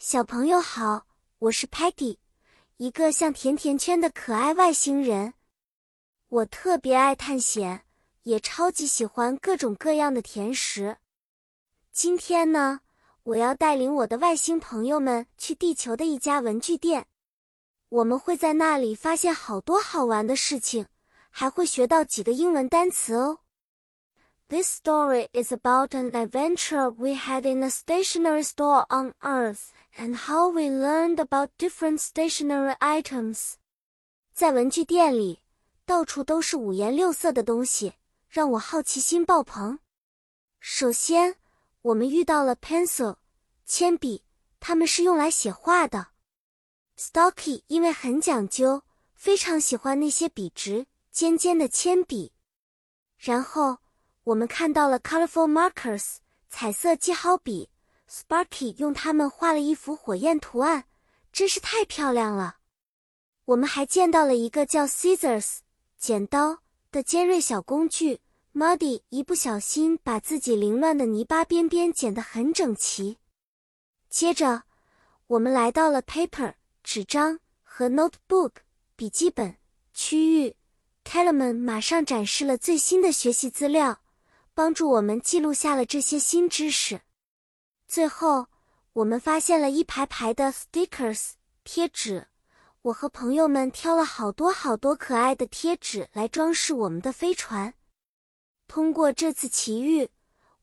小朋友好，我是 Patty，一个像甜甜圈的可爱外星人。我特别爱探险，也超级喜欢各种各样的甜食。今天呢，我要带领我的外星朋友们去地球的一家文具店，我们会在那里发现好多好玩的事情，还会学到几个英文单词哦。This story is about an adventure we had in a stationery store on Earth. And how we learned about different stationery items，在文具店里，到处都是五颜六色的东西，让我好奇心爆棚。首先，我们遇到了 pencil，铅笔，它们是用来写画的。Stocky 因为很讲究，非常喜欢那些笔直、尖尖的铅笔。然后，我们看到了 colorful markers，彩色记号笔。Sparky 用它们画了一幅火焰图案，真是太漂亮了。我们还见到了一个叫 Scissors 剪刀的尖锐小工具。Muddy 一不小心把自己凌乱的泥巴边边剪得很整齐。接着，我们来到了 Paper 纸张和 Notebook 笔记本区域。Kellerman 马上展示了最新的学习资料，帮助我们记录下了这些新知识。最后，我们发现了一排排的 stickers 贴纸。我和朋友们挑了好多好多可爱的贴纸来装饰我们的飞船。通过这次奇遇，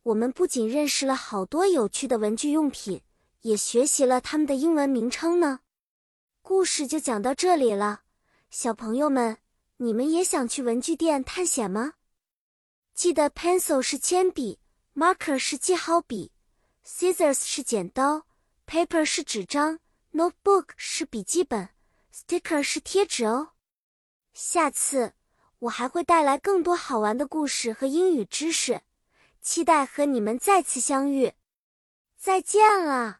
我们不仅认识了好多有趣的文具用品，也学习了它们的英文名称呢。故事就讲到这里了，小朋友们，你们也想去文具店探险吗？记得 pencil 是铅笔，marker 是记号笔。Scissors 是剪刀，Paper 是纸张，Notebook 是笔记本，Sticker 是贴纸哦。下次我还会带来更多好玩的故事和英语知识，期待和你们再次相遇。再见了。